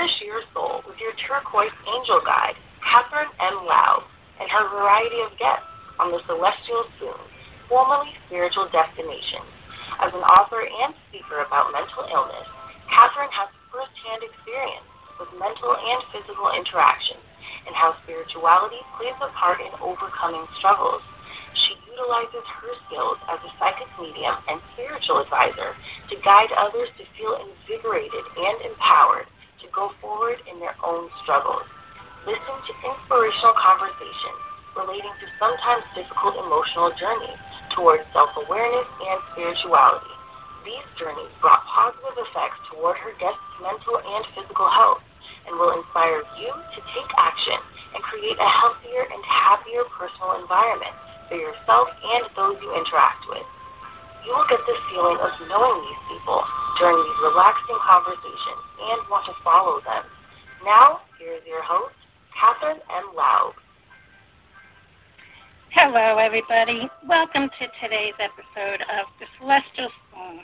Nourish your soul with your turquoise angel guide, Catherine M. Laub, and her variety of guests on the Celestial Spoon, formerly Spiritual Destination. As an author and speaker about mental illness, Catherine has firsthand experience with mental and physical interactions and how spirituality plays a part in overcoming struggles. She utilizes her skills as a psychic medium and spiritual advisor to guide others to feel invigorated and empowered to go forward in their own struggles. Listen to inspirational conversations relating to sometimes difficult emotional journeys towards self awareness and spirituality. These journeys brought positive effects toward her guests' mental and physical health and will inspire you to take action and create a healthier and happier personal environment for yourself and those you interact with. You will get the feeling of knowing these people during these relaxing conversations and want to follow them. Now, here is your host, Catherine M. Laub. Hello, everybody. Welcome to today's episode of The Celestial Spoon.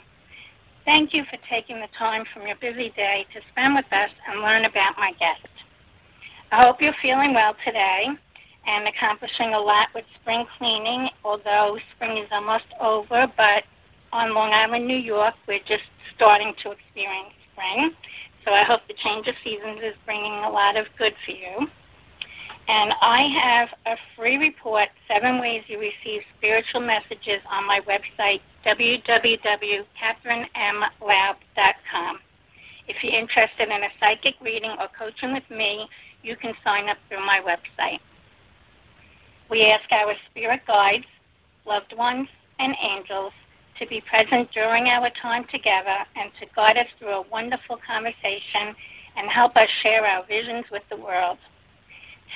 Thank you for taking the time from your busy day to spend with us and learn about my guest. I hope you're feeling well today and accomplishing a lot with spring cleaning, although spring is almost over, but on Long Island, New York, we're just starting to experience spring. So I hope the change of seasons is bringing a lot of good for you. And I have a free report, Seven Ways You Receive Spiritual Messages, on my website, www.catherinemlaub.com. If you're interested in a psychic reading or coaching with me, you can sign up through my website. We ask our spirit guides, loved ones, and angels to be present during our time together and to guide us through a wonderful conversation and help us share our visions with the world.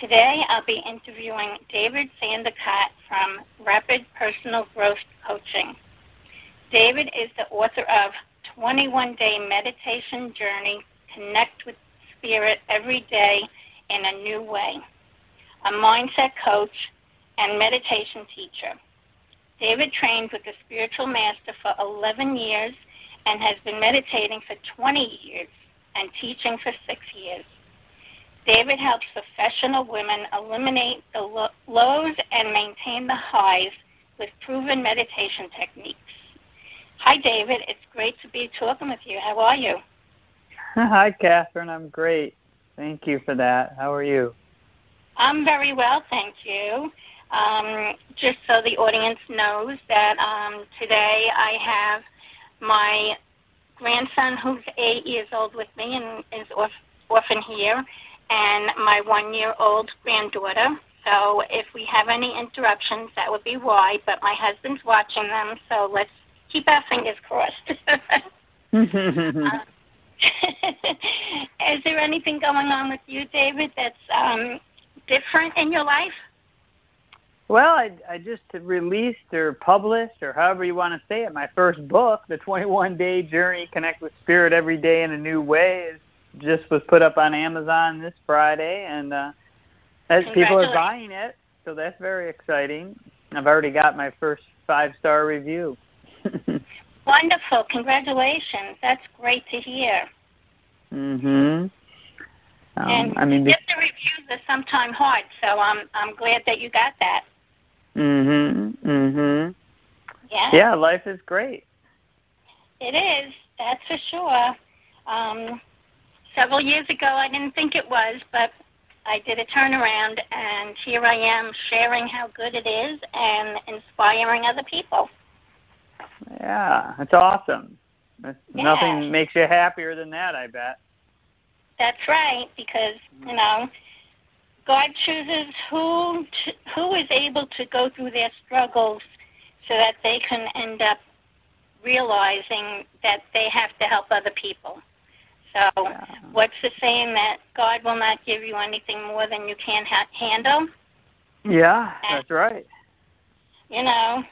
Today, I'll be interviewing David Sandercott from Rapid Personal Growth Coaching. David is the author of 21 Day Meditation Journey Connect with Spirit Every Day in a New Way, a mindset coach and meditation teacher. David trained with a spiritual master for 11 years and has been meditating for 20 years and teaching for six years. David helps professional women eliminate the lows and maintain the highs with proven meditation techniques. Hi, David. It's great to be talking with you. How are you? Hi, Catherine. I'm great. Thank you for that. How are you? I'm very well, thank you. Um, just so the audience knows that um, today I have my grandson who's eight years old with me and is orphan here, and my one year old granddaughter. So if we have any interruptions, that would be why. But my husband's watching them, so let's keep our fingers crossed. is there anything going on with you, David, that's um, different in your life? Well, I, I just released or published, or however you want to say it, my first book, The 21 Day Journey Connect with Spirit Every Day in a New Way, is just was put up on Amazon this Friday, and uh, as people are buying it, so that's very exciting. I've already got my first five star review. Wonderful! Congratulations. That's great to hear. Mm hmm. Um, and I mean, get the reviews are sometimes hard, so I'm I'm glad that you got that. Mhm. Mhm. Yeah. Yeah, life is great. It is. That's for sure. Um, several years ago. I didn't think it was, but I did a turnaround, and here I am sharing how good it is and inspiring other people. Yeah, it's awesome. Yeah. Nothing makes you happier than that, I bet. That's right, because you know, God chooses who to, who is able to go through their struggles, so that they can end up realizing that they have to help other people. So, yeah. what's the saying that God will not give you anything more than you can ha- handle? Yeah, and, that's right. You know,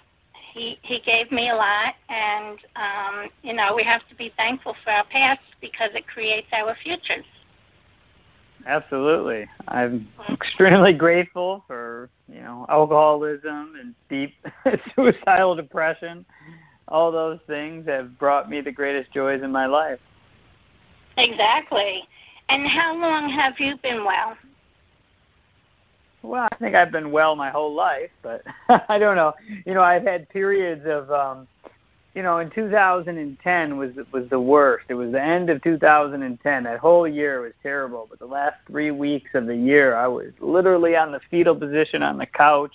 he he gave me a lot, and um, you know we have to be thankful for our past because it creates our futures. Absolutely, I'm extremely grateful for you know alcoholism and deep suicidal depression. All those things have brought me the greatest joys in my life. Exactly. And how long have you been well? Well, I think I've been well my whole life, but I don't know. You know, I've had periods of um you know, in 2010 was was the worst. It was the end of 2010. That whole year was terrible. But the last three weeks of the year, I was literally on the fetal position on the couch,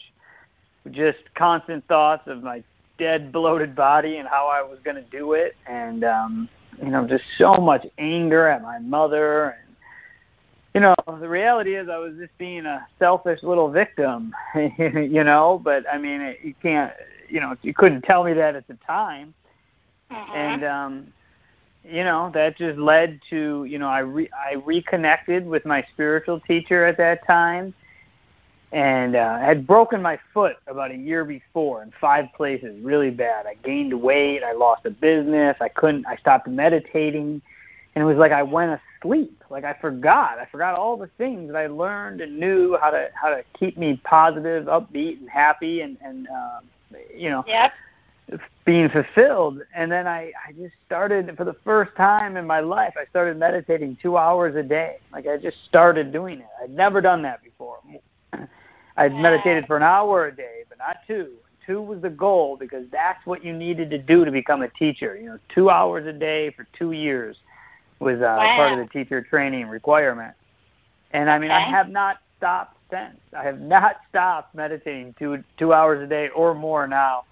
just constant thoughts of my dead, bloated body and how I was going to do it, and um, you know, just so much anger at my mother. And you know, the reality is, I was just being a selfish little victim. you know, but I mean, it, you can't you know you couldn't tell me that at the time uh-huh. and um you know that just led to you know i re- i reconnected with my spiritual teacher at that time and uh, I had broken my foot about a year before in five places, really bad. I gained weight, I lost a business, I couldn't, I stopped meditating, and it was like I went asleep. Like I forgot, I forgot all the things that I learned and knew how to how to keep me positive, upbeat, and happy, and and uh, you know, yep. being fulfilled. And then I, I just started for the first time in my life. I started meditating two hours a day. Like I just started doing it. I'd never done that before. I'd meditated for an hour a day, but not two. Two was the goal because that's what you needed to do to become a teacher. You know, two hours a day for two years was uh, wow. part of the teacher training requirement. And I mean, okay. I have not stopped since. I have not stopped meditating two two hours a day or more now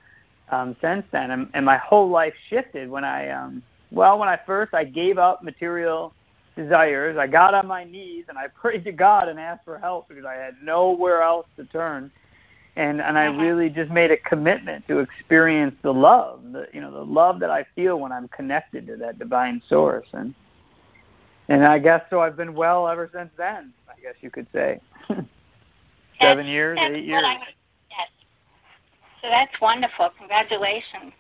um, since then, and, and my whole life shifted when I um, well, when I first I gave up material desires. I got on my knees and I prayed to God and asked for help because I had nowhere else to turn. And and I uh-huh. really just made a commitment to experience the love, the you know, the love that I feel when I'm connected to that divine source. And and I guess so I've been well ever since then, I guess you could say. Seven years, eight years. I, yes. So that's wonderful. Congratulations.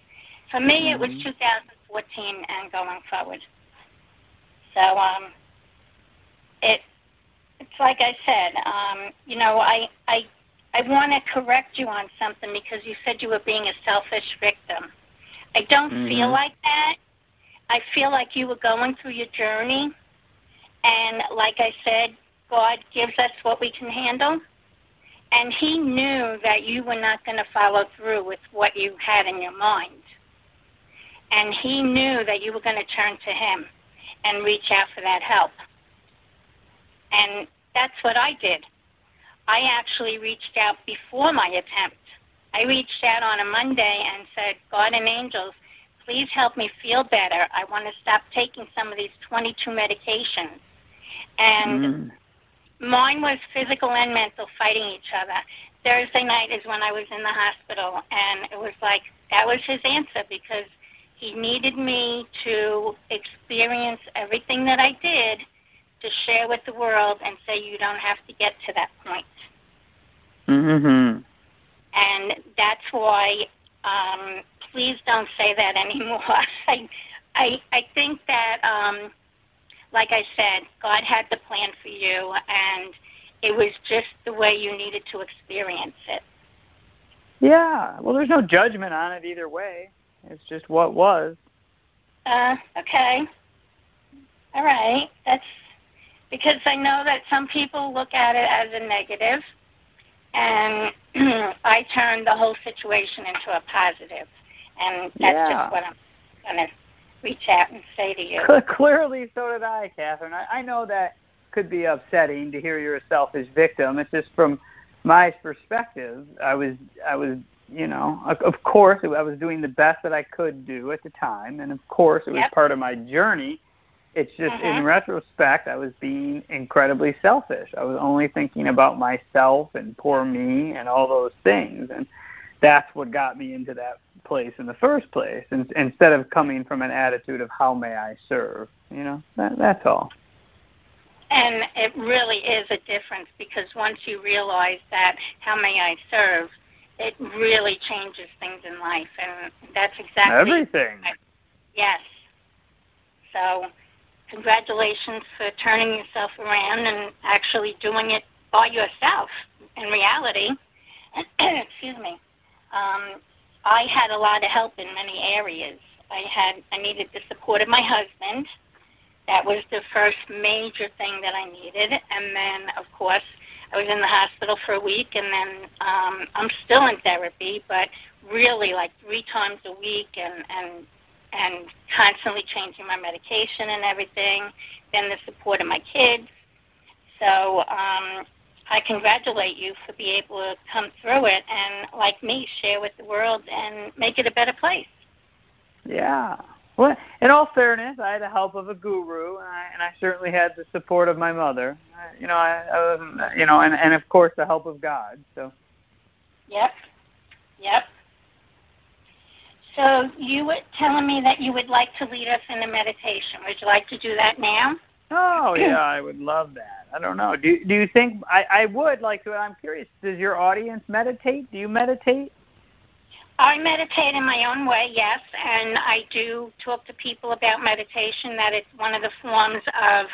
For me, mm-hmm. it was 2014 and going forward. So um, it it's like I said. Um, you know, I I I want to correct you on something because you said you were being a selfish victim. I don't mm-hmm. feel like that. I feel like you were going through your journey, and like I said, God gives us what we can handle. And he knew that you were not going to follow through with what you had in your mind. And he knew that you were going to turn to him and reach out for that help. And that's what I did. I actually reached out before my attempt. I reached out on a Monday and said, God and angels, please help me feel better. I want to stop taking some of these 22 medications. And mm. Mine was physical and mental fighting each other. Thursday night is when I was in the hospital, and it was like that was his answer because he needed me to experience everything that I did to share with the world and say you don't have to get to that point. Mhm. And that's why um, please don't say that anymore. I I I think that um, like I said, God had the plan for you and it was just the way you needed to experience it. Yeah. Well, there's no judgment on it either way. It's just what was. Uh, okay. All right. That's because I know that some people look at it as a negative, and I turned the whole situation into a positive, and that's yeah. just what I'm going to reach out and say to you. Clearly, so did I, Catherine. I, I know that could be upsetting to hear you're a selfish victim. It's just from my perspective. I was, I was, you know, of course, I was doing the best that I could do at the time, and of course, it was yep. part of my journey. It's just uh-huh. in retrospect, I was being incredibly selfish. I was only thinking about myself and poor me and all those things, and that's what got me into that place in the first place. And, instead of coming from an attitude of how may I serve, you know, that, that's all. And it really is a difference because once you realize that how may I serve, it really changes things in life, and that's exactly everything. yes. So congratulations for turning yourself around and actually doing it by yourself in reality. Excuse me. Um, I had a lot of help in many areas. I had I needed the support of my husband that was the first major thing that I needed. And then, of course, I was in the hospital for a week, and then um, I'm still in therapy, but really like three times a week, and and and constantly changing my medication and everything. Then the support of my kids. So um, I congratulate you for being able to come through it and, like me, share with the world and make it a better place. Yeah, well, in all fairness, I had the help of a guru, and I, and I certainly had the support of my mother. I, you know, I, I wasn't, you know, and and of course the help of God. So. Yep. Yep. So you were telling me that you would like to lead us in a meditation. Would you like to do that now? Oh yeah, I would love that. I don't know. Do do you think I I would like to? I'm curious. Does your audience meditate? Do you meditate? I meditate in my own way, yes, and I do talk to people about meditation, that it's one of the forms of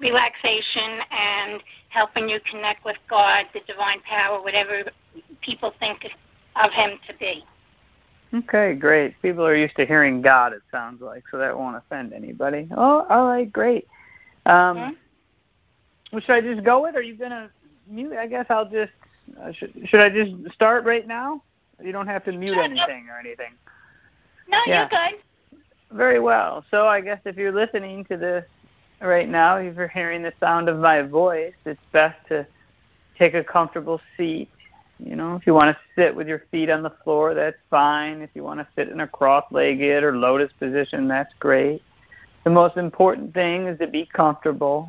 relaxation and helping you connect with God, the divine power, whatever people think of Him to be. Okay, great. People are used to hearing God, it sounds like, so that won't offend anybody. Oh, all right, great. Um, mm-hmm. Should I just go with? Or are you gonna mute? I guess I'll just. Uh, should, should I just start right now? You don't have to mute anything or anything. No, yeah. you're good. Very well. So I guess if you're listening to this right now, if you're hearing the sound of my voice, it's best to take a comfortable seat. You know, if you want to sit with your feet on the floor, that's fine. If you want to sit in a cross-legged or lotus position, that's great. The most important thing is to be comfortable.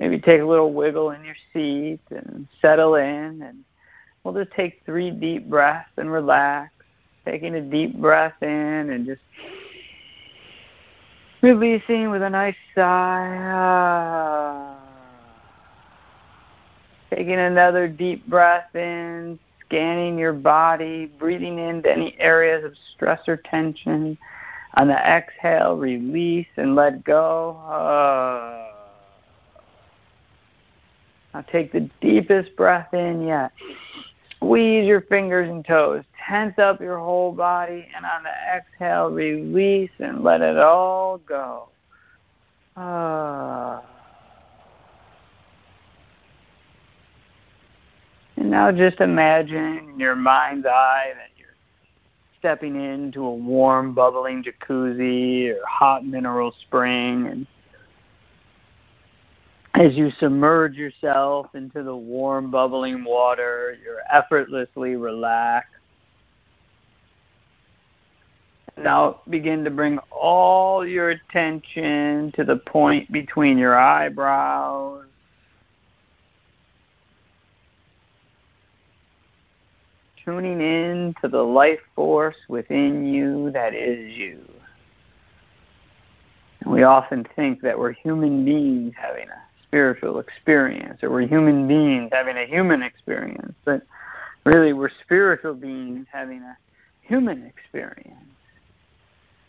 Maybe take a little wiggle in your seat and settle in and We'll just take three deep breaths and relax. Taking a deep breath in and just releasing with a nice sigh. Taking another deep breath in, scanning your body, breathing into any areas of stress or tension. On the exhale, release and let go. Ah. Now take the deepest breath in yet. Squeeze your fingers and toes. Tense up your whole body. And on the exhale, release and let it all go. Ah. And now just imagine in your mind's eye that stepping into a warm, bubbling jacuzzi or hot mineral spring and as you submerge yourself into the warm, bubbling water, you're effortlessly relaxed. Now begin to bring all your attention to the point between your eyebrows. Tuning in to the life force within you that is you. And we often think that we're human beings having a spiritual experience, or we're human beings having a human experience, but really we're spiritual beings having a human experience.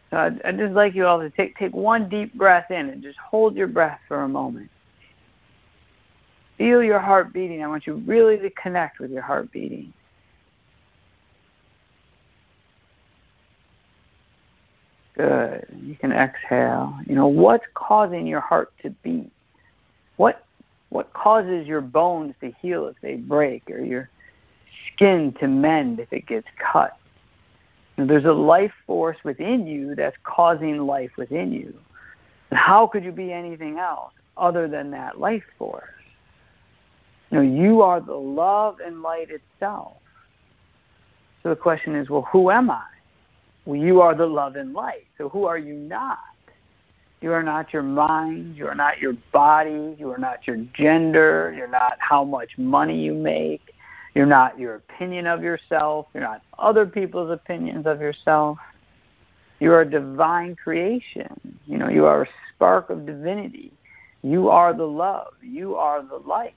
So I'd, I'd just like you all to take take one deep breath in and just hold your breath for a moment. Feel your heart beating. I want you really to connect with your heart beating. Good. You can exhale. You know, what's causing your heart to beat? What what causes your bones to heal if they break or your skin to mend if it gets cut? There's a life force within you that's causing life within you. And how could you be anything else other than that life force? You know, you are the love and light itself. So the question is, well, who am I? Well, you are the love and light. So who are you not? You are not your mind. You are not your body. You are not your gender. You're not how much money you make. You're not your opinion of yourself. You're not other people's opinions of yourself. You are a divine creation. You know, you are a spark of divinity. You are the love. You are the light.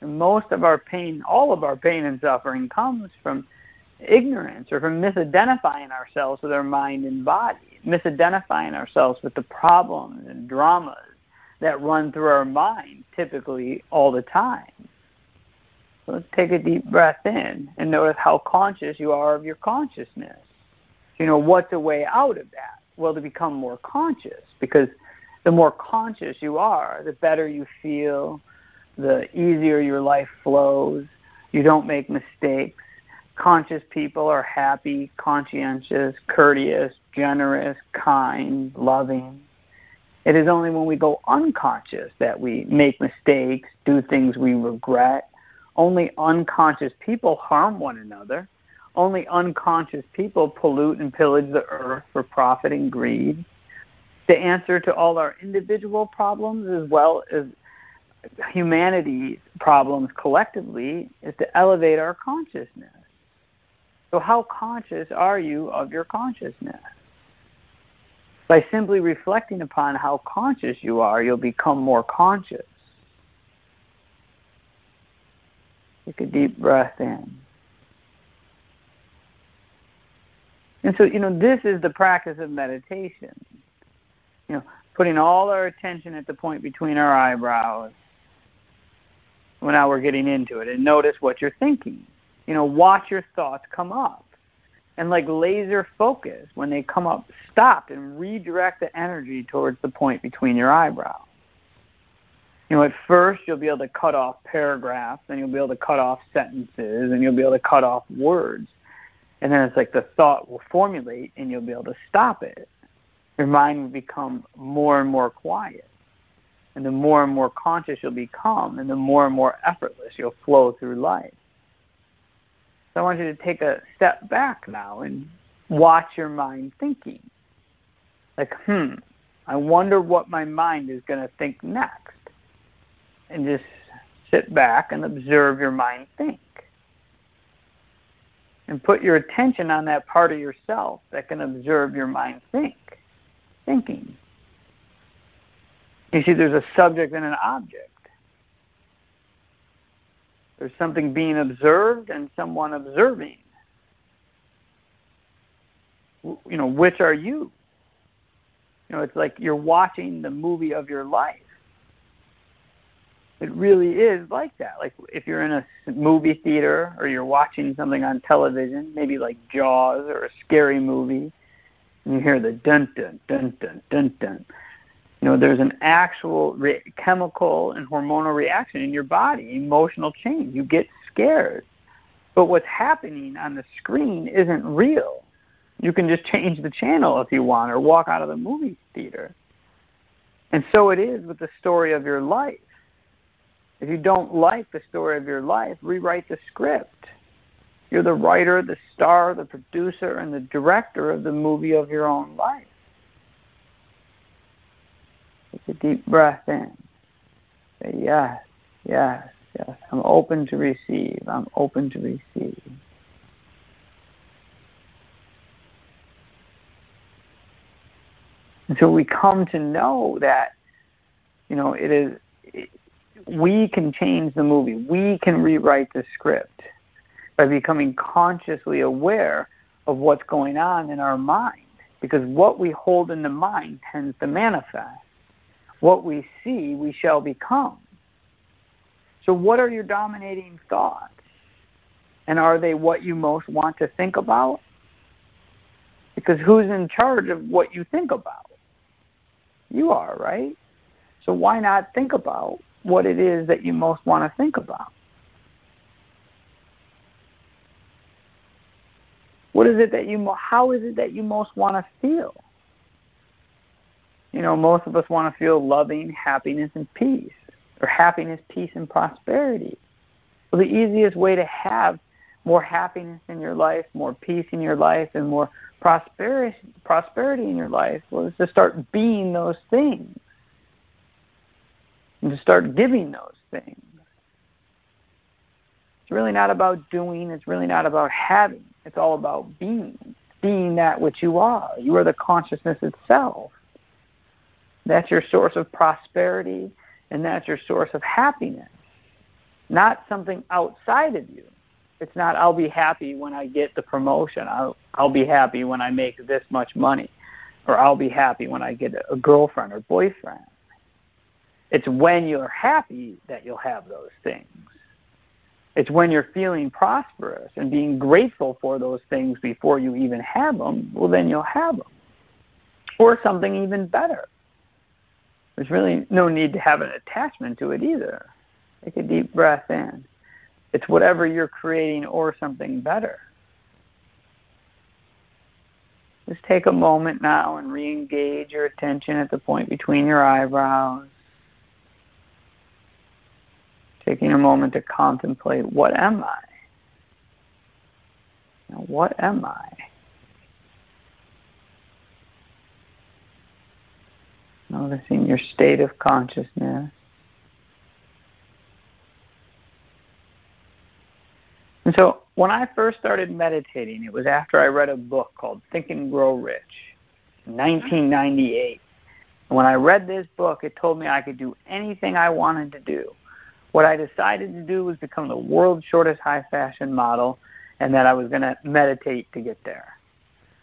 And most of our pain, all of our pain and suffering comes from ignorance or from misidentifying ourselves with our mind and body misidentifying ourselves with the problems and dramas that run through our mind typically all the time. So let's take a deep breath in and notice how conscious you are of your consciousness. You know, what's a way out of that? Well, to become more conscious, because the more conscious you are, the better you feel, the easier your life flows. You don't make mistakes. Conscious people are happy, conscientious, courteous, generous, kind, loving. It is only when we go unconscious that we make mistakes, do things we regret. Only unconscious people harm one another. Only unconscious people pollute and pillage the earth for profit and greed. The answer to all our individual problems as well as humanity's problems collectively is to elevate our consciousness. So, how conscious are you of your consciousness? By simply reflecting upon how conscious you are, you'll become more conscious. Take a deep breath in. And so, you know, this is the practice of meditation. You know, putting all our attention at the point between our eyebrows. Well, now we're getting into it. And notice what you're thinking. You know, watch your thoughts come up and like laser focus when they come up stop and redirect the energy towards the point between your eyebrows. You know at first you'll be able to cut off paragraphs and you'll be able to cut off sentences and you'll be able to cut off words. And then it's like the thought will formulate and you'll be able to stop it. Your mind will become more and more quiet. And the more and more conscious you'll become and the more and more effortless you'll flow through life so I want you to take a step back now and watch your mind thinking. Like, hmm, I wonder what my mind is going to think next. And just sit back and observe your mind think. And put your attention on that part of yourself that can observe your mind think, thinking. You see, there's a subject and an object. There's something being observed and someone observing. You know, which are you? You know, it's like you're watching the movie of your life. It really is like that. Like if you're in a movie theater or you're watching something on television, maybe like Jaws or a scary movie, and you hear the dun dun dun dun dun dun you know, there's an actual re- chemical and hormonal reaction in your body, emotional change. You get scared. But what's happening on the screen isn't real. You can just change the channel if you want or walk out of the movie theater. And so it is with the story of your life. If you don't like the story of your life, rewrite the script. You're the writer, the star, the producer, and the director of the movie of your own life. Take a deep breath in. Say, yes, yes, yes. I'm open to receive. I'm open to receive. And so we come to know that, you know, it is, it, we can change the movie. We can rewrite the script by becoming consciously aware of what's going on in our mind. Because what we hold in the mind tends to manifest what we see, we shall become. So, what are your dominating thoughts? And are they what you most want to think about? Because who's in charge of what you think about? You are, right? So, why not think about what it is that you most want to think about? What is it that you, how is it that you most want to feel? You know, most of us want to feel loving, happiness, and peace, or happiness, peace, and prosperity. Well, the easiest way to have more happiness in your life, more peace in your life, and more prosperity, prosperity in your life was to start being those things and to start giving those things. It's really not about doing, it's really not about having. It's all about being, being that which you are. You are the consciousness itself. That's your source of prosperity, and that's your source of happiness, not something outside of you. It's not, I'll be happy when I get the promotion. I'll, I'll be happy when I make this much money, or I'll be happy when I get a girlfriend or boyfriend. It's when you're happy that you'll have those things. It's when you're feeling prosperous and being grateful for those things before you even have them, well, then you'll have them. or something even better. There's really no need to have an attachment to it either. Take a deep breath in. It's whatever you're creating or something better. Just take a moment now and re engage your attention at the point between your eyebrows. Taking a moment to contemplate what am I? Now, what am I? Noticing your state of consciousness. And so when I first started meditating, it was after I read a book called Think and Grow Rich in 1998. And when I read this book, it told me I could do anything I wanted to do. What I decided to do was become the world's shortest high fashion model, and that I was going to meditate to get there.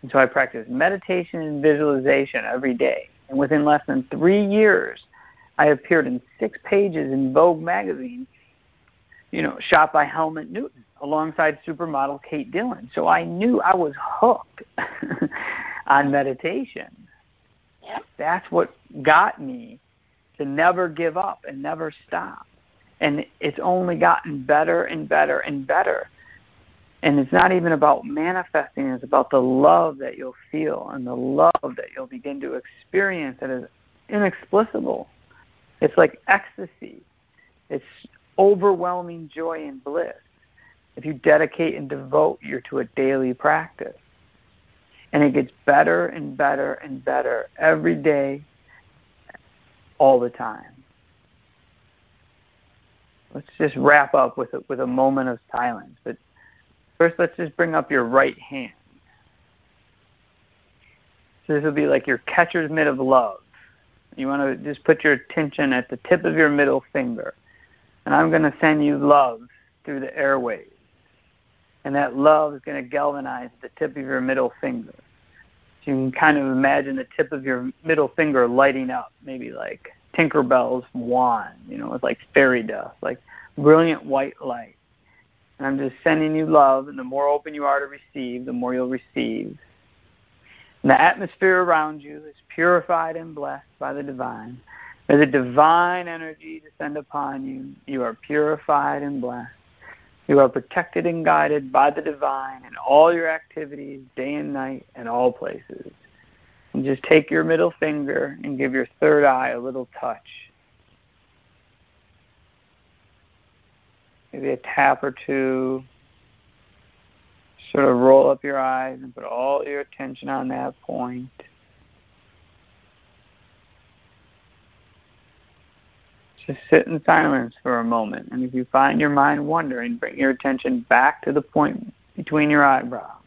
And so I practiced meditation and visualization every day. And within less than three years, I appeared in six pages in Vogue magazine, you know, shot by Helmut Newton alongside supermodel Kate Dillon. So I knew I was hooked on meditation. Yep. That's what got me to never give up and never stop. And it's only gotten better and better and better. And it's not even about manifesting, it's about the love that you'll feel and the love that you'll begin to experience that is inexplicable. It's like ecstasy. It's overwhelming joy and bliss if you dedicate and devote your to a daily practice. And it gets better and better and better every day, all the time. Let's just wrap up with a, with a moment of silence. But first, let's just bring up your right hand. So this will be like your catcher's mitt of love. You want to just put your attention at the tip of your middle finger. And I'm going to send you love through the airways and that love is going to galvanize the tip of your middle finger. So you can kind of imagine the tip of your middle finger lighting up, maybe like Tinkerbell's wand, you know, with like fairy dust, like brilliant white light. And I'm just sending you love, and the more open you are to receive, the more you'll receive. And the atmosphere around you is purified and blessed by the divine. May the divine energy descend upon you. You are purified and blessed. You are protected and guided by the divine in all your activities, day and night, and all places. And just take your middle finger and give your third eye a little touch. Maybe a tap or two. Sort of roll up your eyes and put all your attention on that point. Just sit in silence for a moment. And if you find your mind wandering, bring your attention back to the point between your eyebrows.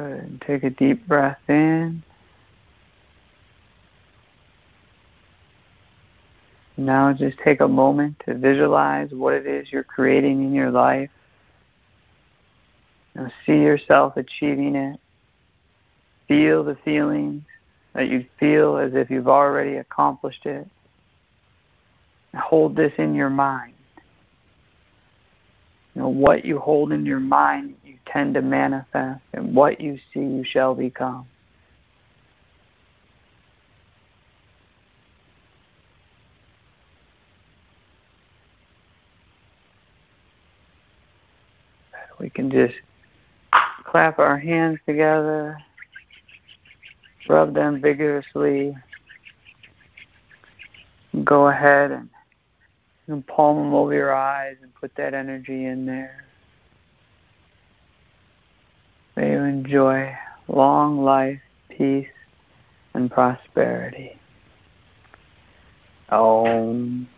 Good. Take a deep breath in. Now just take a moment to visualize what it is you're creating in your life. Now see yourself achieving it. Feel the feelings that you feel as if you've already accomplished it. hold this in your mind. Know, what you hold in your mind you tend to manifest, and what you see, you shall become. We can just clap our hands together, rub them vigorously, go ahead and, and palm them over your eyes and put that energy in there. May you enjoy long life, peace, and prosperity. Om.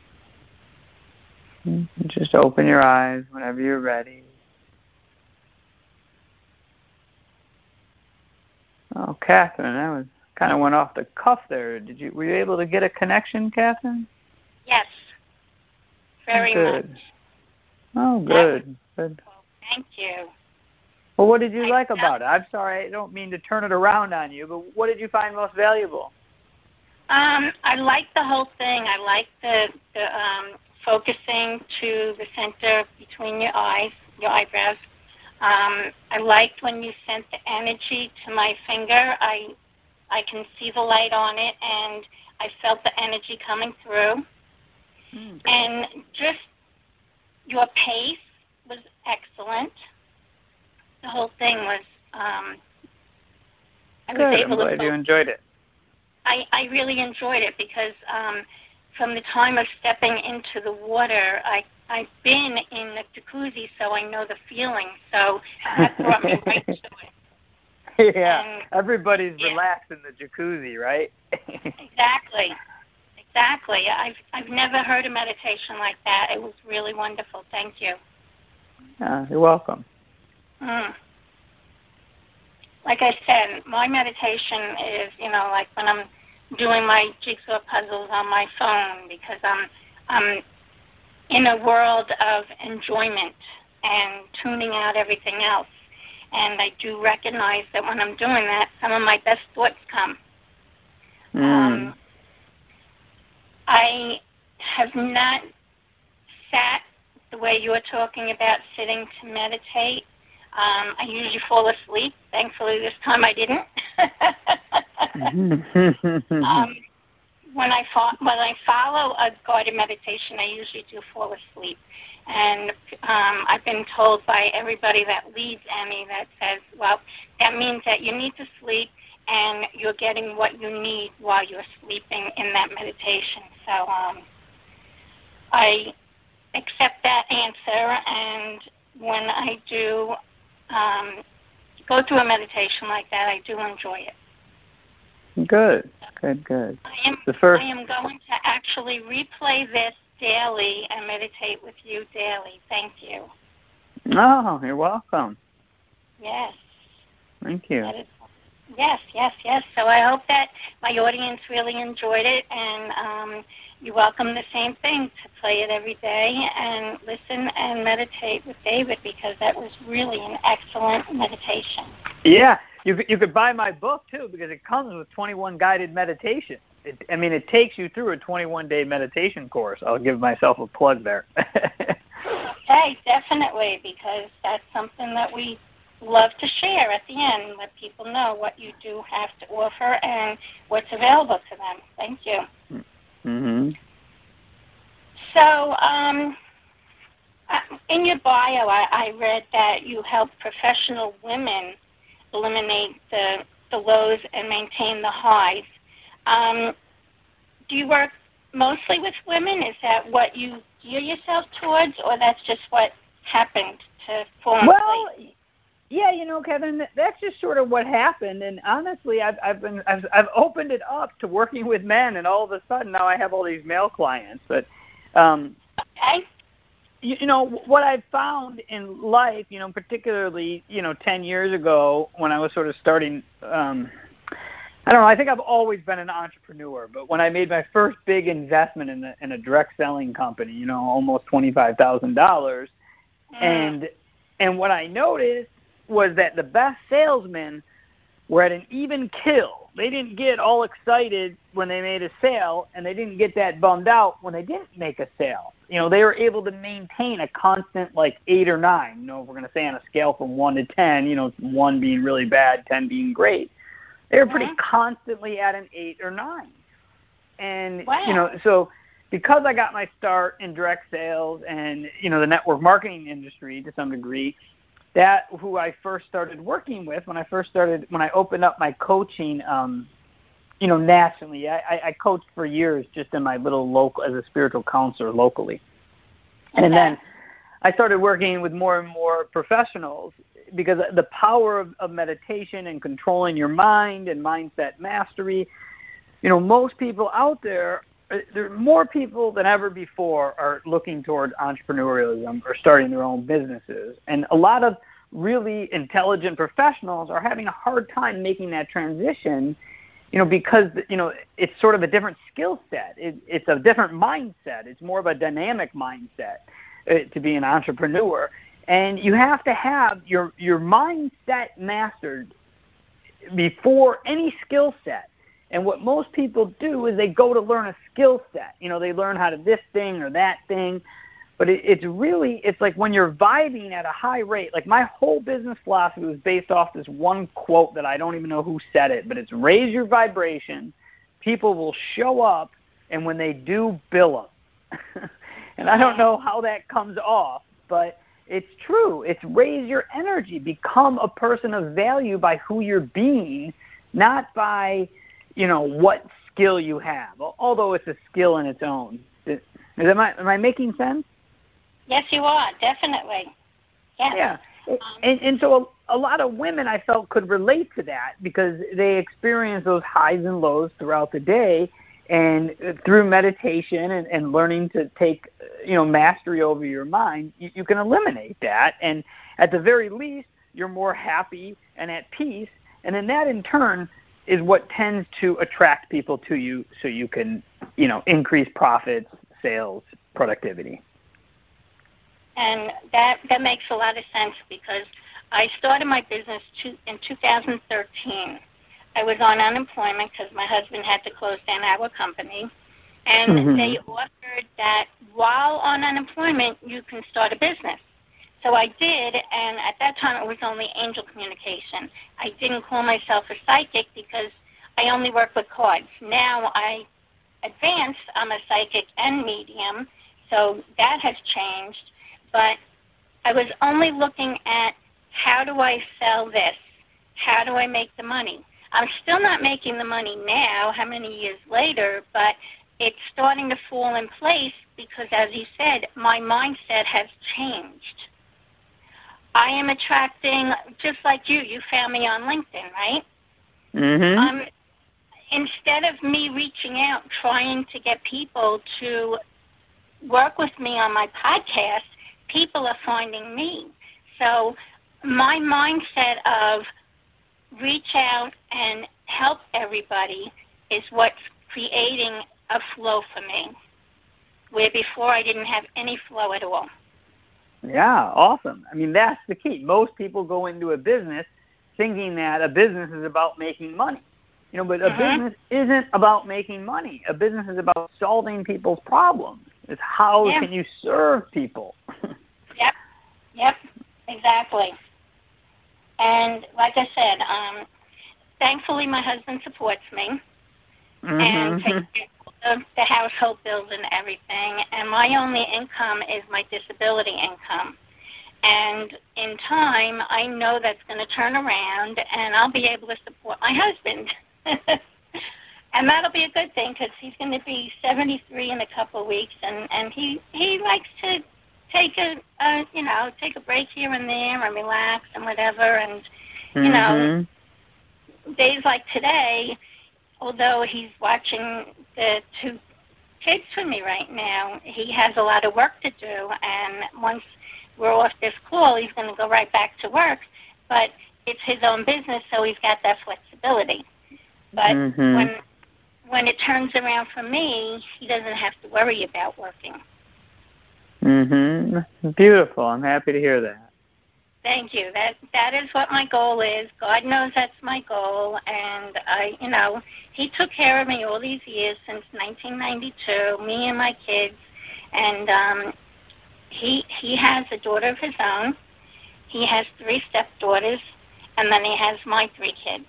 Just open your eyes whenever you're ready. Oh, Catherine, that was kind of went off the cuff there. Did you were you able to get a connection, Catherine? Yes. Very good. much. Oh, good. Good. Thank you. Well, what did you I like about it? I'm sorry, I don't mean to turn it around on you, but what did you find most valuable? Um, I like the whole thing. I like the the um, focusing to the center between your eyes, your eyebrows. Um, I liked when you sent the energy to my finger. I I can see the light on it, and I felt the energy coming through. And just your pace was excellent. The whole thing was. Um, I Good. was I'm able to glad you enjoyed it. I, I really enjoyed it because um, from the time of stepping into the water, I I've been in the jacuzzi, so I know the feeling. So that brought me right to it. yeah, And- everybody's yeah. relaxed in the jacuzzi, right? Exactly, exactly. I've I've never heard a meditation like that. It was really wonderful. Thank you. Ah, you're welcome. Mm. Like I said, my meditation is, you know, like when I'm doing my jigsaw puzzles on my phone because I'm I'm in a world of enjoyment and tuning out everything else. And I do recognize that when I'm doing that, some of my best thoughts come. Mm. Um, I have not sat the way you're talking about sitting to meditate. Um, I usually fall asleep. Thankfully, this time I didn't. um, when I fo- when I follow a guided meditation, I usually do fall asleep. And um, I've been told by everybody that leads Emmy that says, well, that means that you need to sleep and you're getting what you need while you're sleeping in that meditation. So um, I accept that answer, and when I do um, go through a meditation like that, I do enjoy it. good, good, good. I am The first, I am going to actually replay this daily and meditate with you daily. Thank you. oh, you're welcome. Yes. Thank you. That is, yes, yes, yes. So I hope that my audience really enjoyed it, and um, you're welcome the same thing to play it every day and listen and meditate with David because that was really an excellent meditation. Yeah, you could, you could buy my book too because it comes with 21 guided meditations. It, I mean, it takes you through a 21 day meditation course. I'll give myself a plug there. Okay, definitely, because that's something that we love to share at the end, let people know what you do have to offer and what's available to them. Thank you. hmm So, um, uh, in your bio, I, I read that you help professional women eliminate the, the lows and maintain the highs. Um, do you work mostly with women? Is that what you gear yourself towards, or that's just what happened to in Well, place? Yeah, you know, Kevin, that's just sort of what happened. And honestly, I've I've been I've, I've opened it up to working with men, and all of a sudden now I have all these male clients. But um, Okay. you, you know what I've found in life, you know, particularly you know ten years ago when I was sort of starting. Um, I don't know. I think I've always been an entrepreneur, but when I made my first big investment in a, in a direct selling company, you know, almost twenty five thousand dollars, Mm. and and what I noticed was that the best salesmen were at an even kill. They didn't get all excited when they made a sale, and they didn't get that bummed out when they didn't make a sale. You know, they were able to maintain a constant like eight or nine. You know, if we're going to say on a scale from one to ten, you know, one being really bad, ten being great. They were pretty Mhm. constantly at an eight or nine. And Wow. you know, so because I got my start in direct sales and you know the network marketing industry to some degree, that who I first started working with when I first started when I opened up my coaching, um, you know, nationally. I, I, I coached for years just in my little local as a spiritual counselor locally, and Okay. then I started working with more and more professionals because the power of, of meditation and controlling your mind and mindset mastery. You know, most people out there, there are more people than ever before are looking toward entrepreneurialism or starting their own businesses, and a lot of really intelligent professionals are having a hard time making that transition you know because you know it's sort of a different skill set. It, it's a different mindset. It's more of a dynamic mindset uh, to be an entrepreneur. And you have to have your your mindset mastered before any skill set and what most people do is they go to learn a skill set. You know they learn how to this thing or that thing. But it, it's really it's like when you're vibing at a high rate like my whole business philosophy was based off this one quote that i don't even know who said it but it's raise your vibration. People will show up and when they do bill them and i don't know how that comes off but it's true. It's raise your energy. Become a person of value by who you're being not by you know what skill you have although it's a skill in its own is, am i am i making sense Yes, you are definitely. Yes. Yeah. Um, and, and so a, a lot of women I felt could relate to that because they experience those highs and lows throughout the day, and through meditation and, and learning to take you know mastery over your mind, you, you can eliminate that, and at the very least, you're more happy and at peace, and then that in turn is what tends to attract people to you, so you can you know increase profits, sales, productivity. And that that makes a lot of sense because I started my business to, in 2013. I was on unemployment because my husband had to close down our company, and mm-hmm. they offered that while on unemployment you can start a business. So I did, and at that time it was only angel communication. I didn't call myself a psychic because I only work with cards. Now I advanced, I'm a psychic and medium, so that has changed but I was only looking at how do I sell this? How do I make the money? I'm still not making the money now, how many years later, but it's starting to fall in place because, as you said, my mindset has changed. I am attracting, just like you, you found me on LinkedIn, right? Mm-hmm. Um, instead of me reaching out trying to get people to work with me on my podcast, people are finding me. So my mindset of reach out and help everybody is what's creating a flow for me, where before I didn't have any flow at all. Yeah, awesome. I mean, that's the key. Most people go into a business thinking that a business is about making money. You know, but a mm-hmm. business isn't about making money. A business is about solving people's problems. It's how yeah. can you serve people. Yep. Yep. Exactly. And like I said, um, thankfully my husband supports me mm-hmm. and takes of the household bills and everything. And my only income is my disability income. And in time, I know that's going to turn around, and I'll be able to support my husband. and that'll be a good thing because he's going to be 73 in a couple of weeks, and and he he likes to take a, a you know take a break here and there and relax and whatever and you mm-hmm. know days like today although he's watching the two kids with me right now he has a lot of work to do and once we're off this call he's going to go right back to work but it's his own business so he's got that flexibility but mm-hmm. when when it turns around for me he doesn't have to worry about working Mhm. Beautiful. I'm happy to hear that. Thank you. That that is what my goal is. God knows that's my goal, and I, you know, He took care of me all these years since 1992, me and my kids, and um, He He has a daughter of His own. He has three stepdaughters, and then He has my three kids.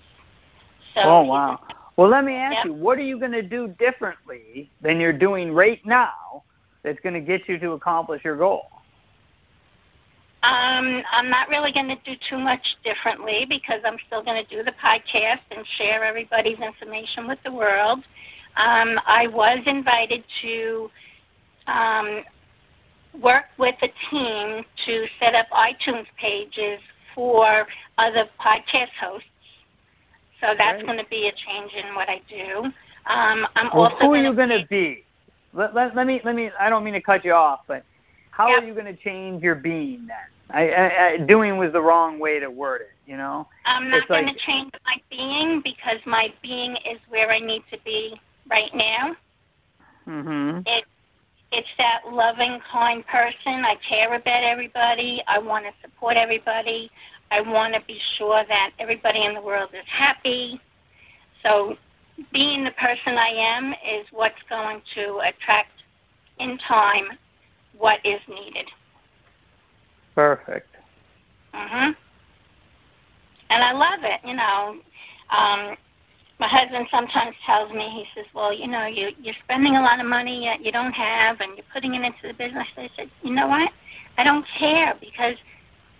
So oh wow. Well, let me ask yep. you, what are you going to do differently than you're doing right now that's going to get you to accomplish your goal? Um, I'm not really going to do too much differently because I'm still going to do the podcast and share everybody's information with the world. Um, I was invited to um, work with a team to set up iTunes pages for other podcast hosts. So that's going to be a change in what I do. Um, I'm well, also who are you going to be? Let, let, let me let me. I don't mean to cut you off, but how yep. are you going to change your being then? I, I, I doing was the wrong way to word it. You know. I'm not going like- to change my being because my being is where I need to be right now. Mhm. It's that loving, kind person. I care about everybody. I want to support everybody. I want to be sure that everybody in the world is happy. So, being the person I am is what's going to attract in time what is needed. Perfect. Mhm. And I love it. You know, um, my husband sometimes tells me, he says, "Well, you know, you you're spending a lot of money that you don't have, and you're putting it into the business." I said, "You know what? I don't care because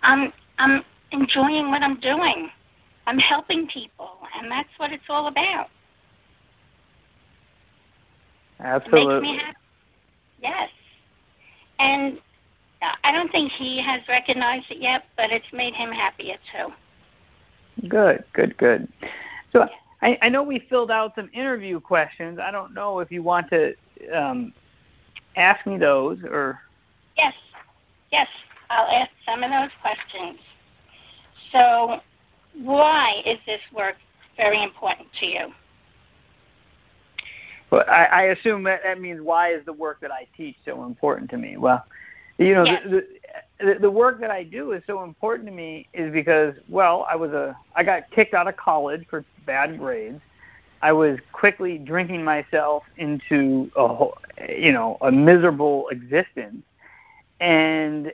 I'm I'm enjoying what I'm doing. I'm helping people, and that's what it's all about. It Absolutely. makes me happy. Yes, and I don't think he has recognized it yet, but it's made him happier too." Good, good, good. So I, I know we filled out some interview questions. I don't know if you want to um, ask me those or. Yes, yes, I'll ask some of those questions. So, why is this work very important to you? Well, I, I assume that that means why is the work that I teach so important to me? Well, you know, Yes. the, the the work that I do is so important to me is because well, I was a I got kicked out of college for bad grades. I was quickly drinking myself into a whole, you know a miserable existence, and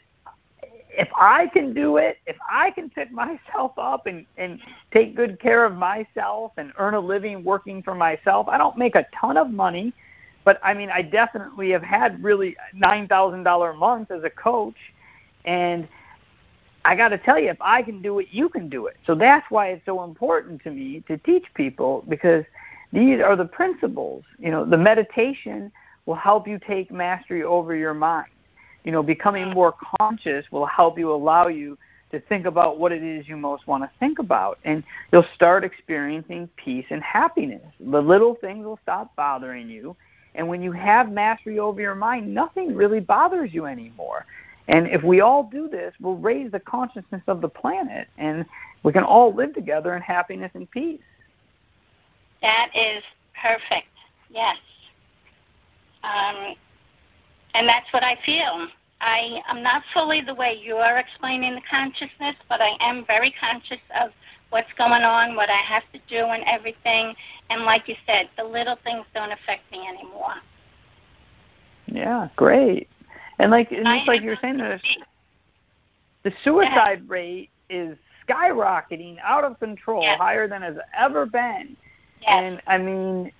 if I can do it, if I can pick myself up and and take good care of myself and earn a living working for myself, I don't make a ton of money, but I mean I definitely have had really nine thousand dollar a month as a coach, and I got to tell you, if I can do it, you can do it. So that's why it's so important to me to teach people because these are the principles. You know, the meditation will help you take mastery over your mind. You know, becoming more conscious will help you allow you to think about what it is you most want to think about. And you'll start experiencing peace and happiness. The little things will stop bothering you. And when you have mastery over your mind, nothing really bothers you anymore. And if we all do this, we'll raise the consciousness of the planet and we can all live together in happiness and peace. That is perfect. Yes. Um, and that's what I feel. I am not fully the way you are explaining the consciousness, but I am very conscious of what's going on, what I have to do, and everything. And like you said, the little things don't affect me anymore. Yeah, great. And like and just like you were saying, the, the suicide rate is skyrocketing out of control, Yes. higher than it's ever been. Yes. And I mean,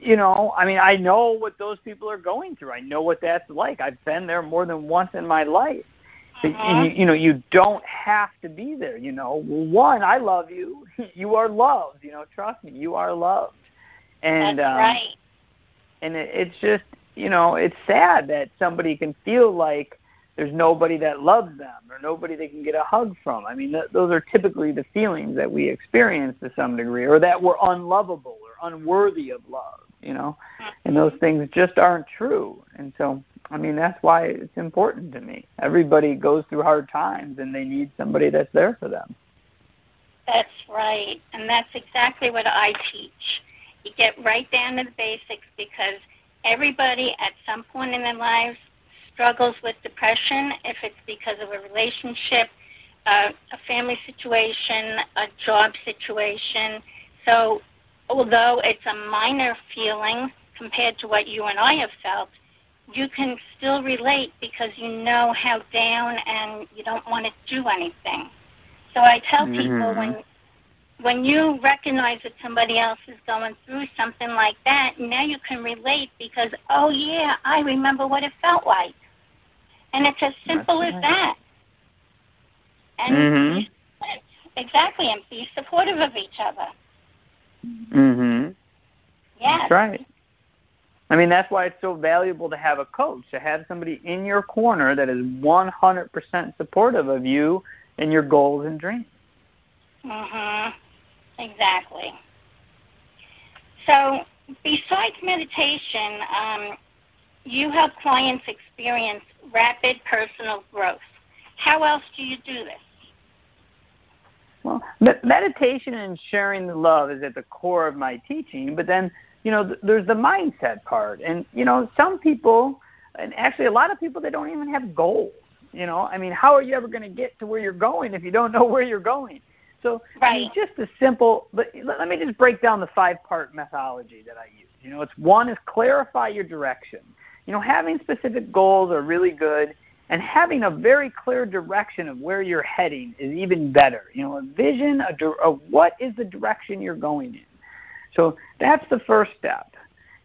you know, I mean, I know what those people are going through. I know what that's like. I've been there more than once in my life. Mhm. you, you know, you don't have to be there. You know, one, I love you. You are loved. You know, trust me, you are loved. And That's um, right. and it, it's just you know it's sad that somebody can feel like there's nobody that loves them or nobody they can get a hug from i mean th- those are typically the feelings that we experience to some degree or that we're unlovable or unworthy of love you know and those things just aren't true and so i mean that's why it's important to me everybody goes through hard times and they need somebody that's there for them That's right. And that's exactly what I teach. You get right down to the basics because everybody at some point in their lives struggles with depression if it's because of a relationship, uh, a family situation, a job situation. So, although it's a minor feeling compared to what you and I have felt, you can still relate because you know how down and you don't want to do anything. So I tell people Mhm. when when you recognize that somebody else is going through something like that, now you can relate because oh yeah, I remember what it felt like. And it's as simple That's as right. that. And Mhm. exactly, and be supportive of each other. Mhm Yes. That's right. I mean, that's why it's so valuable to have a coach, to have somebody in your corner that is 100% supportive of you and your goals and dreams. Mm Mhm. Exactly. So, besides meditation, um, you help clients experience rapid personal growth. how else do you do this? Well, meditation and sharing the love is at the core of my teaching, but then, you know, there's the mindset part. And, you know, some people, and actually a lot of people, they don't even have goals. You know, I mean, how are you ever going to get to where you're going if you don't know where you're going? So, right. I mean, just a simple, but let me just break down the five part methodology that I use. You know, it's one is clarify your direction. You know, having specific goals are really good and having a very clear direction of where you're heading is even better. You know, a vision a, of what is the direction you're going in. So that's the first step.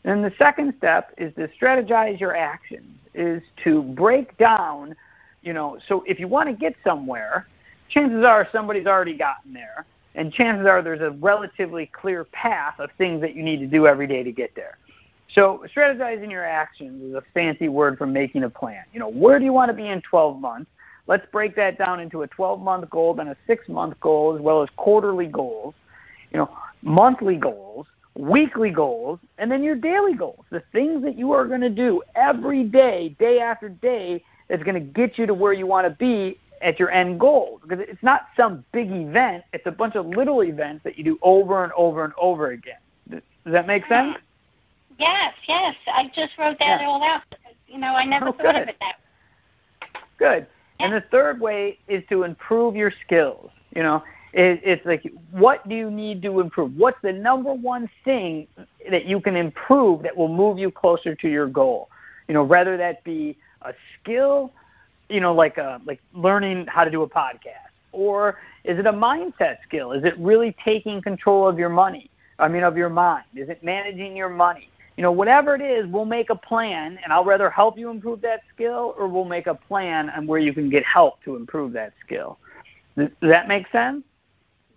And the second step is to strategize your actions, is to break down, you know, so if you want to get somewhere, chances are somebody's already gotten there, and chances are there's a relatively clear path of things that you need to do every day to get there. So strategizing your actions is a fancy word for making a plan. You know, where do you want to be in 12 months? Let's break that down into a 12-month goal, then a six-month goal, as well as quarterly goals. You know, monthly goals, weekly goals, and then your daily goals. The things that you are going to do every day, day after day, that's going to get you to where you want to be at your end goal. Because it's not some big event; it's a bunch of little events that you do over and over and over again. Does that make sense? Yes, yes. I just wrote that yeah. all out. You know, I never oh, thought good. of it that way. Good. Yeah. And the third way is to improve your skills. You know, it, it's like, what do you need to improve? What's the number one thing that you can improve that will move you closer to your goal? You know, whether that be a skill, you know, like a, uh, like learning how to do a podcast, or is it a mindset skill? Is it really taking control of your money? I mean, of your mind? Is it managing your money? You know, whatever it is, we'll make a plan, and I'll rather help you improve that skill, or we'll make a plan on where you can get help to improve that skill. Does, that make sense?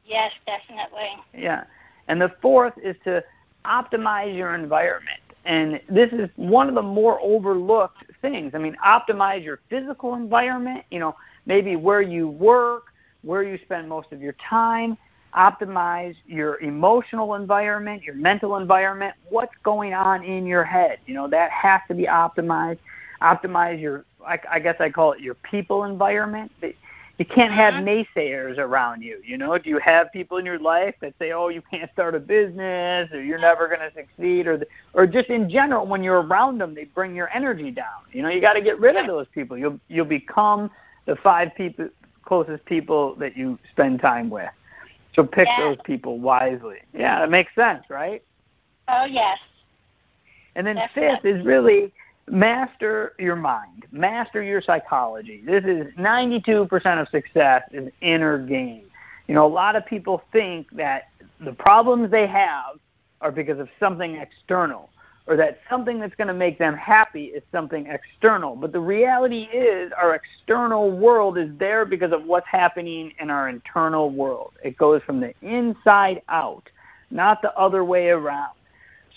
Yes, definitely. Yeah. And the fourth is to optimize your environment. And this is one of the more overlooked things. I mean, optimize your physical environment, you know, maybe where you work, where you spend most of your time, optimize your emotional environment, your mental environment, what's going on in your head. You know, that has to be optimized. Optimize your, I, I guess I call it your people environment. You can't have mm-hmm. naysayers around you. You know, do you have people in your life that say, "Oh, you can't start a business," or "You're never going to succeed," or the, or just in general, when you're around them, they bring your energy down. You know, you got to get rid of those people. You'll you'll become the five people closest people that you spend time with. So pick yeah. those people wisely. Yeah, that makes sense, right? Oh yes. And then Definitely. fifth is really master your mind, master your psychology. This is 92% of success is inner game. You know, a lot of people think that the problems they have are because of something external or that something that's going to make them happy is something external. But the reality is, our external world is there because of what's happening in our internal world. It goes from the inside out, not the other way around.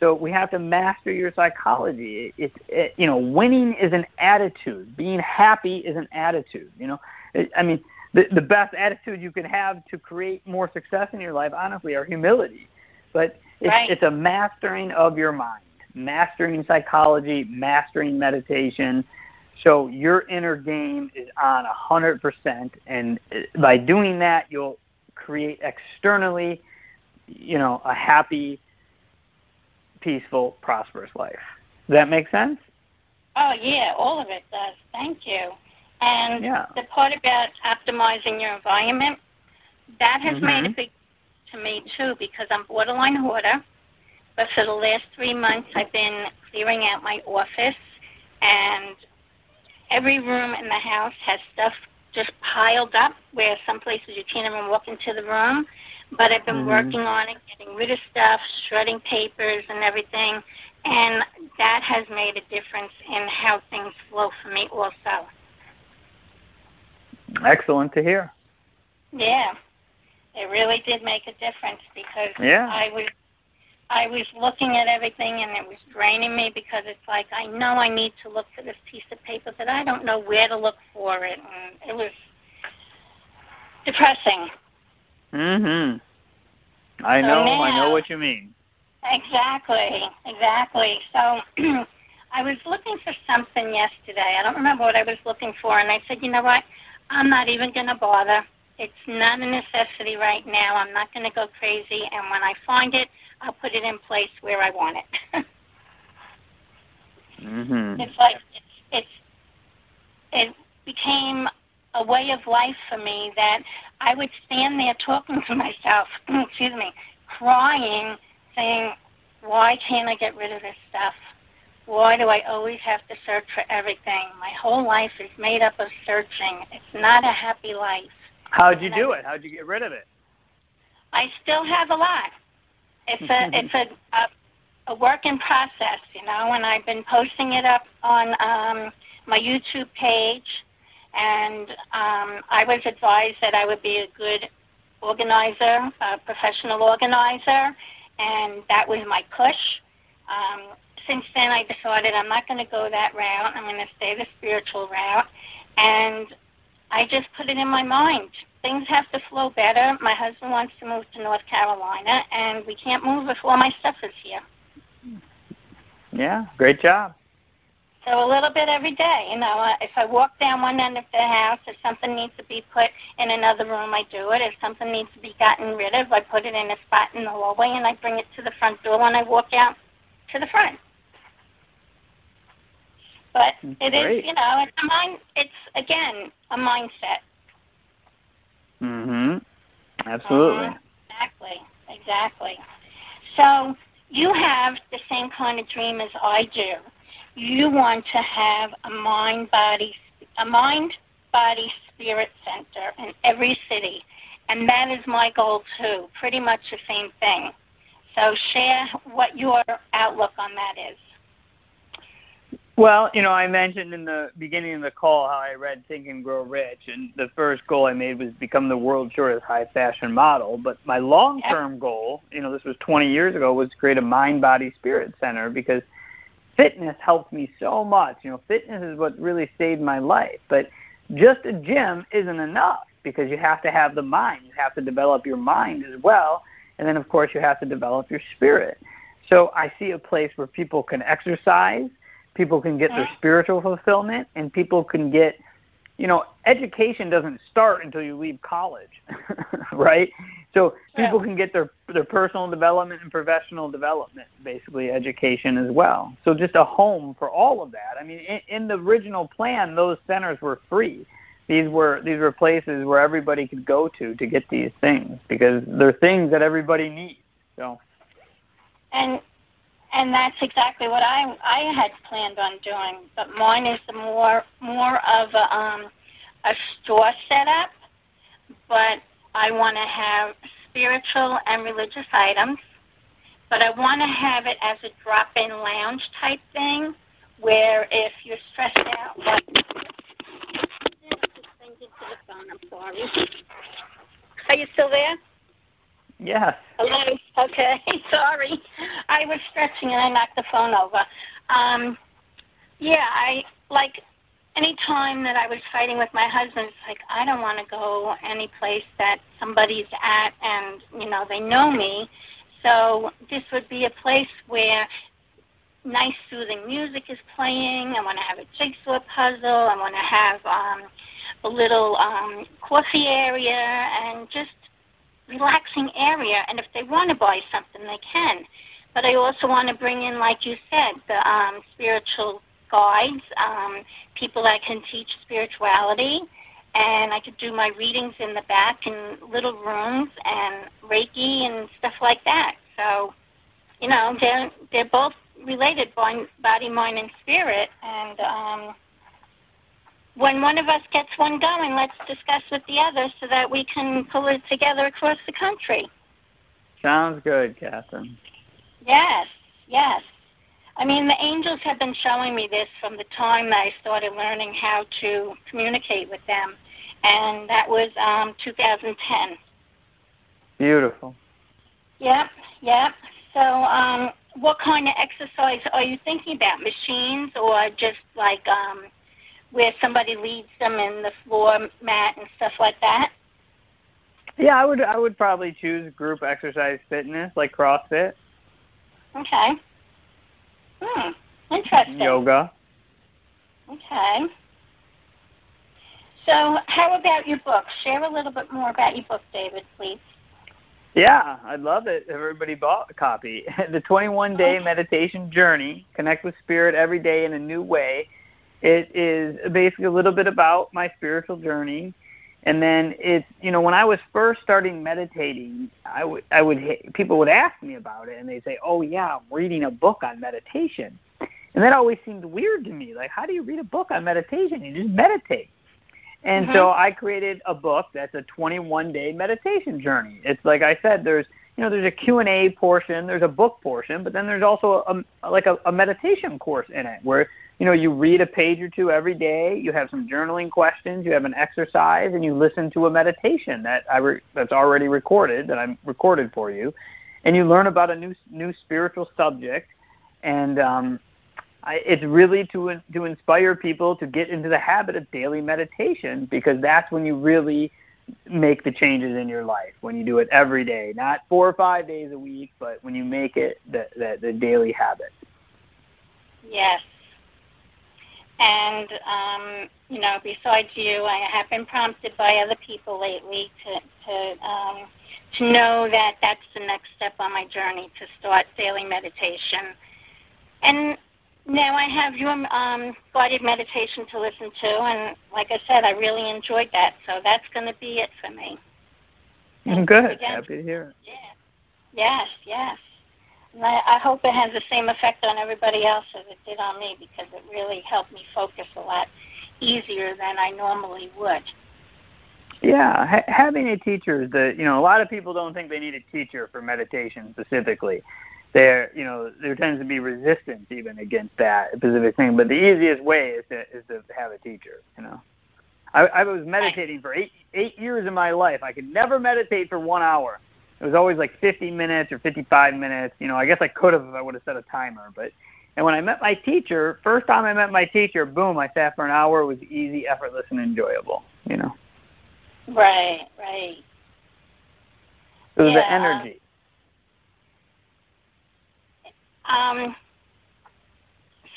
So we have to master your psychology. It's it, you know, winning is an attitude. Being happy is an attitude. You know, I mean, the the best attitude you can have to create more success in your life, honestly, are humility. But it's, right. it's a mastering of your mind mastering psychology, mastering meditation. So your inner game is on 100%. And by doing that, you'll create externally, you know, a happy, peaceful, prosperous life. Does that make sense? Oh, yeah, all of it does. Thank you. And yeah. the part about optimizing your environment, that has mm-hmm. made a big to me too because I'm borderline hoarder. But for the last three months, I've been clearing out my office, and every room in the house has stuff just piled up where some places you can't even walk into the room. But I've been mm-hmm. working on it, getting rid of stuff, shredding papers and everything, and that has made a difference in how things flow for me also. Excellent to hear. Yeah, it really did make a difference because yeah. I was I was looking at everything and it was draining me because it's like I know I need to look for this piece of paper, but I don't know where to look for it, and it was depressing. Mhm. I so know. Now, I know what you mean. Exactly. Exactly. So. I was looking for something yesterday. I don't remember what I was looking for, and I said, you know what? I'm not even going to bother. It's not a necessity right now. I'm not going to go crazy. And when I find it, I'll put it in place where I want it. mhm. It's like it's, it's it became a way of life for me that I would stand there talking to myself, excuse me, crying, saying, Why can't I get rid of this stuff? Why do I always have to search for everything? My whole life is made up of searching. It's not a happy life. How'd you do it? How'd you get rid of it? I still have a lot. It's a it's a, a a work in process, you know, and I've been posting it up on um my YouTube page and um I was advised that I would be a good organizer, a professional organizer, and that was my push. Um, since then, I decided I'm not going to go that route. I'm going to stay the spiritual route, and I just put it in my mind. Things have to flow better. My husband wants to move to North Carolina, and we can't move if all my stuff is here. Yeah, great job. So a little bit every day, you know. Uh, if I walk down one end of the house, if something needs to be put in another room, I do it. If something needs to be gotten rid of, I put it in a spot in the hallway and I bring it to the front door when I walk out to the front. But That's it is, great. you know, it's a mind. It's again a mindset. Mhm. Absolutely. Mhm. Exactly. Exactly. So you have the same kind of dream as I do. You want to have a mind body a mind body spirit center in every city. And that is my goal too. Pretty much the same thing. So share what your outlook on that is. Well, you know, I mentioned in the beginning of the call how I read Think and Grow Rich, and the first goal I made was become the world's shortest high fashion model. But my long term goal, you know, this was 20 years ago, was to create a mind body spirit center because fitness helped me so much. You know, fitness is what really saved my life. But just a gym isn't enough because you have to have the mind. You have to develop your mind as well. And then, of course, you have to develop your spirit. So I see a place where people can exercise people can get their spiritual fulfillment and people can get you know education doesn't start until you leave college right? So people can get their their personal development and professional development basically education as well. So just a home for all of that. I mean in, in the original plan those centers were free. These were these were places where everybody could go to to get these things because they're things that everybody needs so. And and that's exactly what I I had planned on doing. But mine is more more of a um, a store setup, but I want to have spiritual and religious items. But I want to have it as a drop-in lounge type thing, where if you're stressed out, like I'm sorry. Are you still there? Yes Hello. Okay. Sorry. I was stretching and I knocked the phone over. Um, yeah, I like any time that I was fighting with my husband, it's like I don't want to go any place that somebody's at and you know they know me. So this would be a place where nice soothing music is playing. I want to have a jigsaw puzzle. I want to have um, a little um, coffee area and just relaxing area and if they want to buy something they can. But i also want to bring in like you said the um, spiritual guides um, people that can teach spirituality. And i could do my readings in the back in little rooms and reiki and stuff like that. So you know they're they're both related body mind and spirit. And um when one of us gets one going, let's discuss with the other so that we can pull it together across the country. sounds good catherine Yes, yes. I mean, the angels have been showing me this from the time that I started learning how to communicate with them, and that was um, 2010. beautiful Yep, yep. So, um, what kind of exercise are you thinking about? Machines or just like um, where somebody leads them in the floor mat and stuff like that? Yeah, I would I would probably choose group exercise fitness like CrossFit, Okay. Hmm. Interesting. yoga. Okay. So, how about your book? Share a little bit more about your book, David, please. Yeah, I'd love it everybody bought a copy. the 21 day meditation journey, connect with spirit every day in a new way. It is basically a little bit about my spiritual journey. And then it's, you know, when I was first starting meditating, I would, I would, people would ask me about it and they'd say, oh, yeah, I'm reading a book on meditation. And that always seemed weird to me. Like, how do you read a book on meditation? You just meditate. And mm-hmm. so I created a book that's a 21 day meditation journey. It's like I said, there's you know there's a Q&A portion, there's a book portion, but then there's also a, like a, a meditation course in it where you know you read a page or two every day, you have some journaling questions, you have an exercise, and you listen to a meditation that I re- that's already recorded that I'm recorded for you, and you learn about a new new spiritual subject, and um, I, it's really to to inspire people to get into the habit of daily meditation because that's when you really make the changes in your life when you do it every day, not four or five days a week, but when you make it the the, the daily habit. Yes. And um, you know, besides you, I have been prompted by other people lately to to um, to know that that's the next step on my journey to start daily meditation. And now I have your um, guided meditation to listen to, and like I said, I really enjoyed that. So that's going to be it for me. Thank Good. Happy to hear it. Yeah. Yes, yes. And I, I hope it has the same effect on everybody else as it did on me because it really helped me focus a lot easier than I normally would. Yeah, ha- having a teacher the you know a lot of people don't think they need a teacher for meditation specifically there you know there tends to be resistance even against that specific thing. But the easiest way is to is to have a teacher. You know, I, I was meditating for eight eight years of my life. I could never meditate for one hour. It was always like 50 minutes or 55 minutes. You know, I guess I could have if I would have set a timer. But and when I met my teacher, first time I met my teacher, boom, I sat for an hour. It was easy, effortless, and enjoyable. You know. Right, right. It was yeah, the energy. Um,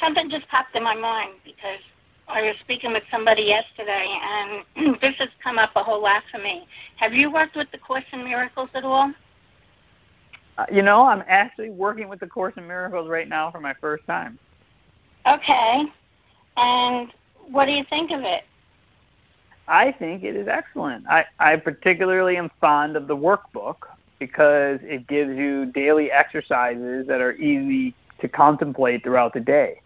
something just popped in my mind because I was speaking with somebody yesterday, and this has come up a whole lot for me. Have you worked with the Course in Miracles at all? Uh, you know, I'm actually working with the Course in Miracles right now for my first time. Okay. And what do you think of it? I think it is excellent. I, I particularly am fond of the workbook because it gives you daily exercises that are easy to contemplate throughout the day.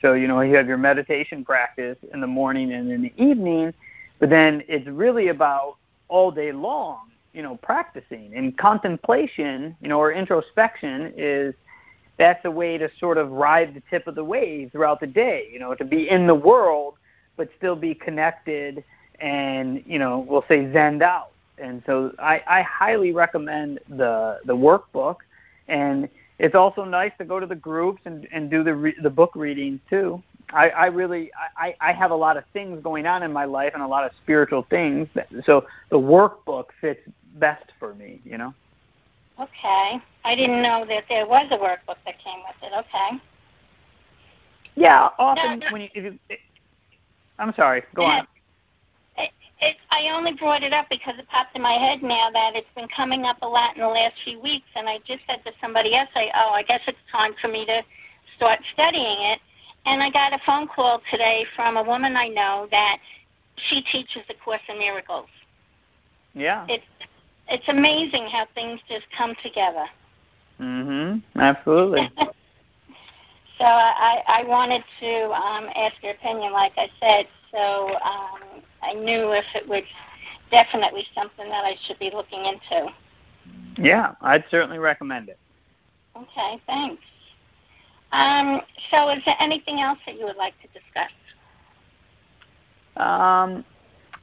So, you know, you have your meditation practice in the morning and in the evening, but then it's really about all day long, you know, practicing. And contemplation, you know, or introspection is that's a way to sort of ride the tip of the wave throughout the day, you know, to be in the world but still be connected and, you know, we'll say zened out and so I, I highly recommend the the workbook, and it's also nice to go to the groups and, and do the re, the book readings too. I, I really I, I have a lot of things going on in my life and a lot of spiritual things, that, so the workbook fits best for me. You know. Okay, I didn't know that there was a workbook that came with it. Okay. Yeah, often no, no. when you, if you, I'm sorry. Go on. It, I only brought it up because it popped in my head now that it's been coming up a lot in the last few weeks, and I just said to somebody else, I, "Oh, I guess it's time for me to start studying it." And I got a phone call today from a woman I know that she teaches the Course in Miracles. Yeah. It's it's amazing how things just come together. Mhm. Absolutely. so I I wanted to um, ask your opinion, like I said. So um, I knew if it was definitely something that I should be looking into. Yeah, I'd certainly recommend it. Okay, thanks. Um, so, is there anything else that you would like to discuss? Um,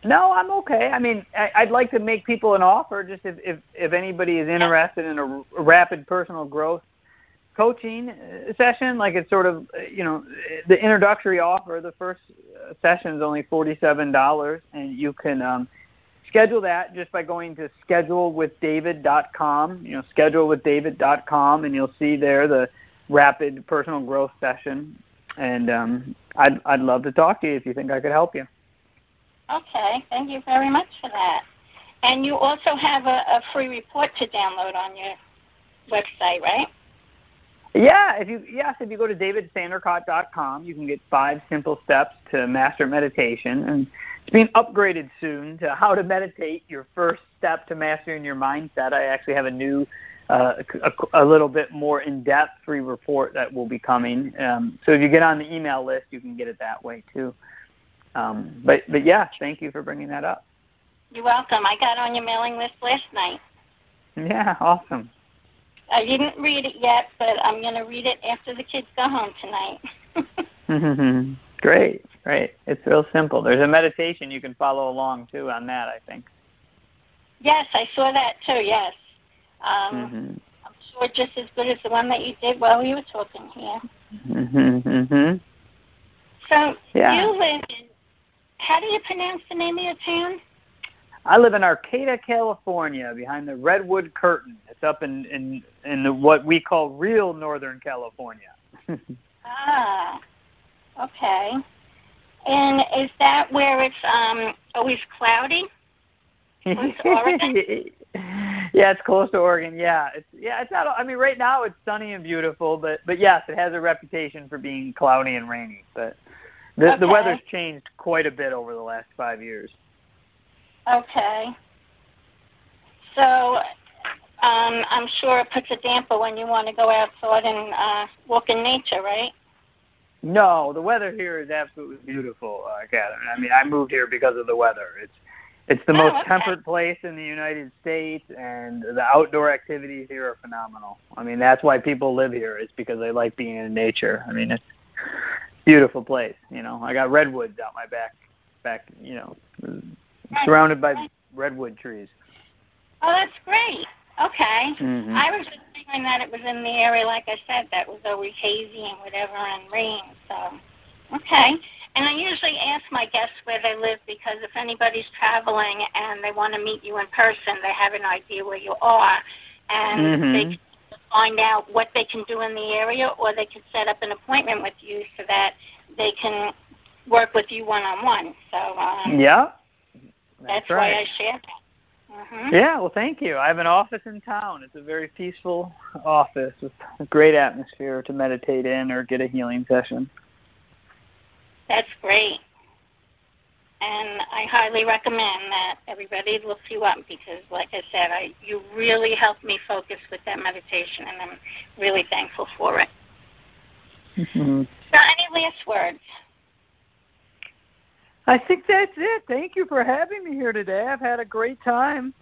no, I'm okay. I mean, I, would like to make people an offer, just if if, if anybody is interested in a, a rapid personal growth coaching uh, session. Like it's sort of, uh, you know, the introductory offer. The first uh, session is only forty-seven dollars, and you can um, schedule that just by going to schedulewithdavid.com. You know, schedulewithdavid.com, and you'll see there the rapid personal growth session. And um, I'd I'd love to talk to you if you think I could help you. Okay, thank you very much for that. And you also have a, a free report to download on your website, right? Yeah, if you yes, if you go to davidsandercott.com, you can get five simple steps to master meditation, and it's being upgraded soon to how to meditate. Your first step to mastering your mindset. I actually have a new, uh, a, a, little bit more in-depth free report that will be coming. Um, so if you get on the email list, you can get it that way too. Um, but but yeah, thank you for bringing that up. You're welcome. I got on your mailing list last night. Yeah, awesome. I didn't read it yet, but I'm going to read it after the kids go home tonight. great, great. It's real simple. There's a meditation you can follow along too on that, I think. Yes, I saw that too. Yes. Um, mm-hmm. I'm sure just as good as the one that you did while we were talking here. Mm-hmm. mm-hmm. So yeah. you live in. How do you pronounce the name of your town? I live in Arcata, California, behind the redwood curtain. It's up in in in the, what we call real Northern California. ah, okay. And is that where it's um always cloudy? yeah, it's close to Oregon. Yeah, it's yeah, it's not. I mean, right now it's sunny and beautiful, but but yes, it has a reputation for being cloudy and rainy. But the okay. the weather's changed quite a bit over the last five years. Okay. So um, I'm sure it puts a damper when you want to go outside and uh, walk in nature, right? No, the weather here is absolutely beautiful, uh, Catherine. I mean, I moved here because of the weather. It's it's the oh, most okay. temperate place in the United States, and the outdoor activities here are phenomenal. I mean, that's why people live here. It's because they like being in nature. I mean, it's a beautiful place. You know, I got redwoods out my back, back. You know, surrounded by redwood trees. Oh, that's great. Okay. Mm-hmm. I was just thinking that it was in the area, like I said, that was always hazy and whatever and rain. So, okay. And I usually ask my guests where they live because if anybody's traveling and they want to meet you in person, they have an idea where you are, and mm-hmm. they can find out what they can do in the area, or they can set up an appointment with you so that they can work with you one on one. So. Um, yeah. That's, That's right. why I share Mm-hmm. Yeah, well, thank you. I have an office in town. It's a very peaceful office with a great atmosphere to meditate in or get a healing session. That's great. And I highly recommend that everybody looks you up because, like I said, I, you really helped me focus with that meditation, and I'm really thankful for it. Mm-hmm. So, any last words? I think that's it. Thank you for having me here today. I've had a great time.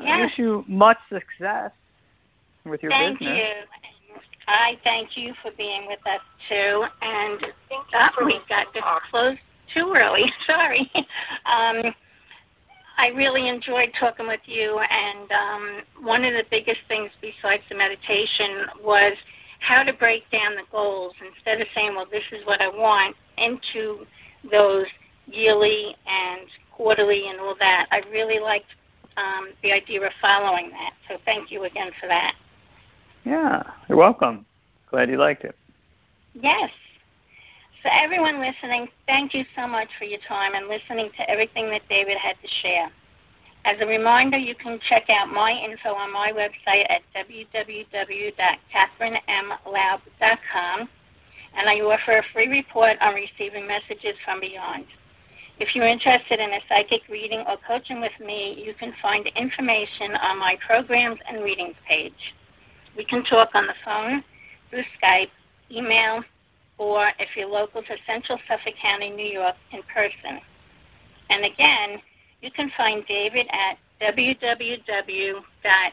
Yes. I wish you much success with your thank business. you. I thank you for being with us too. And thank oh, we got to close too early. Sorry. Um, I really enjoyed talking with you. And um, one of the biggest things besides the meditation was how to break down the goals instead of saying, well, this is what I want, into those yearly and quarterly and all that. I really liked um, the idea of following that. So thank you again for that. Yeah, you're welcome. Glad you liked it. Yes. So everyone listening, thank you so much for your time and listening to everything that David had to share. As a reminder, you can check out my info on my website at www.catherinemlaub.com, and I offer a free report on receiving messages from beyond. If you're interested in a psychic reading or coaching with me, you can find information on my programs and readings page. We can talk on the phone, through Skype, email, or if you're local to Central Suffolk County, New York, in person. And again, you can find David at www.davidsandercott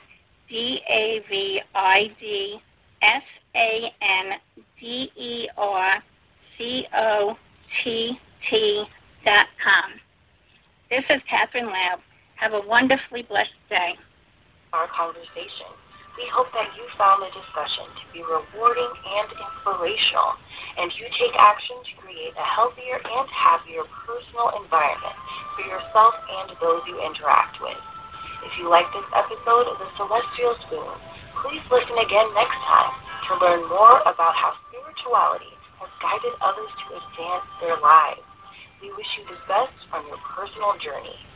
com. This is Catherine Laub. Have a wonderfully blessed day. Our conversation. We hope that you found the discussion to be rewarding and inspirational, and you take action to create a healthier and happier personal environment for yourself and those you interact with. If you like this episode of The Celestial Spoon, please listen again next time to learn more about how spirituality has guided others to advance their lives. We wish you the best on your personal journey.